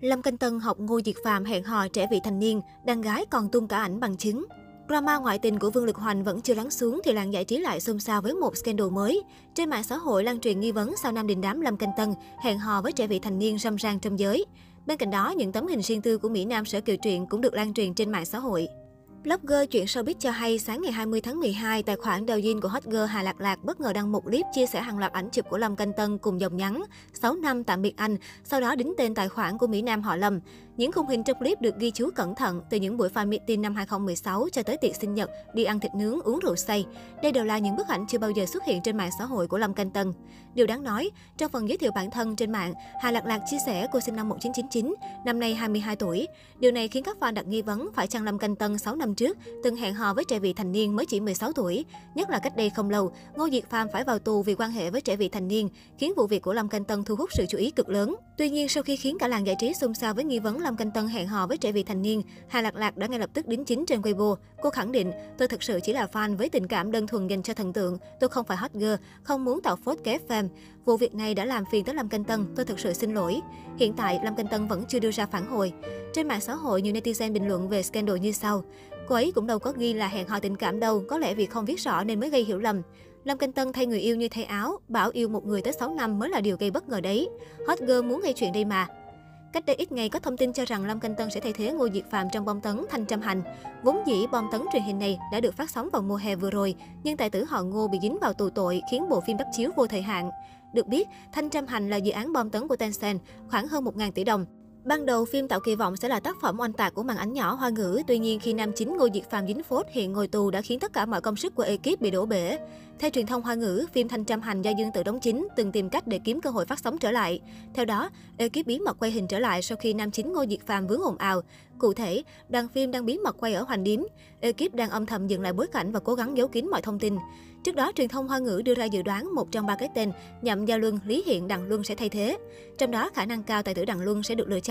Lâm Canh Tân học Ngô Diệt Phạm hẹn hò trẻ vị thành niên, đàn gái còn tung cả ảnh bằng chứng. Drama ngoại tình của Vương Lực Hoành vẫn chưa lắng xuống thì làng giải trí lại xôn xao với một scandal mới. Trên mạng xã hội lan truyền nghi vấn sau nam đình đám Lâm Canh Tân hẹn hò với trẻ vị thành niên râm ran trong giới. Bên cạnh đó, những tấm hình riêng tư của Mỹ Nam Sở Kiều Truyện cũng được lan truyền trên mạng xã hội. Blogger chuyện showbiz cho hay sáng ngày 20 tháng 12, tài khoản đầu dinh của hot girl Hà Lạc Lạc bất ngờ đăng một clip chia sẻ hàng loạt ảnh chụp của Lâm Canh Tân cùng dòng nhắn 6 năm tạm biệt anh, sau đó đính tên tài khoản của Mỹ Nam họ Lâm. Những khung hình trong clip được ghi chú cẩn thận từ những buổi fan meeting năm 2016 cho tới tiệc sinh nhật, đi ăn thịt nướng, uống rượu say. Đây đều là những bức ảnh chưa bao giờ xuất hiện trên mạng xã hội của Lâm Canh Tân. Điều đáng nói, trong phần giới thiệu bản thân trên mạng, Hà Lạc Lạc chia sẻ cô sinh năm 1999, năm nay 22 tuổi. Điều này khiến các fan đặt nghi vấn phải chăng Lâm Canh Tân 6 năm trước từng hẹn hò với trẻ vị thành niên mới chỉ 16 tuổi. Nhất là cách đây không lâu, Ngô Diệt Phạm phải vào tù vì quan hệ với trẻ vị thành niên, khiến vụ việc của Lâm Canh Tân thu hút sự chú ý cực lớn. Tuy nhiên, sau khi khiến cả làng giải trí xôn xao với nghi vấn Lâm Canh Tân hẹn hò với trẻ vị thành niên, Hà Lạc Lạc đã ngay lập tức đính chính trên Weibo. Cô khẳng định, tôi thực sự chỉ là fan với tình cảm đơn thuần dành cho thần tượng. Tôi không phải hot girl, không muốn tạo phốt kép fan. Vụ việc này đã làm phiền tới Lâm Canh Tân, tôi thực sự xin lỗi. Hiện tại, Lâm Canh Tân vẫn chưa đưa ra phản hồi. Trên mạng xã hội, nhiều netizen bình luận về scandal như sau. Cô ấy cũng đâu có ghi là hẹn hò tình cảm đâu, có lẽ vì không viết rõ nên mới gây hiểu lầm. Lâm Canh Tân thay người yêu như thay áo, bảo yêu một người tới 6 năm mới là điều gây bất ngờ đấy. Hot girl muốn gây chuyện đây mà. Cách đây ít ngày có thông tin cho rằng Lâm Canh Tân sẽ thay thế Ngô Diệt Phạm trong bom tấn Thanh Trâm Hành. Vốn dĩ bom tấn truyền hình này đã được phát sóng vào mùa hè vừa rồi, nhưng tài tử họ Ngô bị dính vào tù tội khiến bộ phim đắp chiếu vô thời hạn. Được biết, Thanh Trâm Hành là dự án bom tấn của Tencent, khoảng hơn 1.000 tỷ đồng. Ban đầu, phim tạo kỳ vọng sẽ là tác phẩm oanh tạc của màn ảnh nhỏ hoa ngữ, tuy nhiên khi nam chính Ngô Diệt phàm dính phốt hiện ngồi tù đã khiến tất cả mọi công sức của ekip bị đổ bể. Theo truyền thông hoa ngữ, phim Thanh trâm Hành do Dương Tự đóng chính từng tìm cách để kiếm cơ hội phát sóng trở lại. Theo đó, ekip bí mật quay hình trở lại sau khi nam chính Ngô Diệt Phàm vướng ồn ào. Cụ thể, đoàn phim đang bí mật quay ở Hoành Điếm. Ekip đang âm thầm dừng lại bối cảnh và cố gắng giấu kín mọi thông tin. Trước đó, truyền thông Hoa ngữ đưa ra dự đoán một trong ba cái tên nhậm Gia Luân, Lý Hiện, Đặng Luân sẽ thay thế. Trong đó, khả năng cao tài tử Đặng Luân sẽ được lựa chọn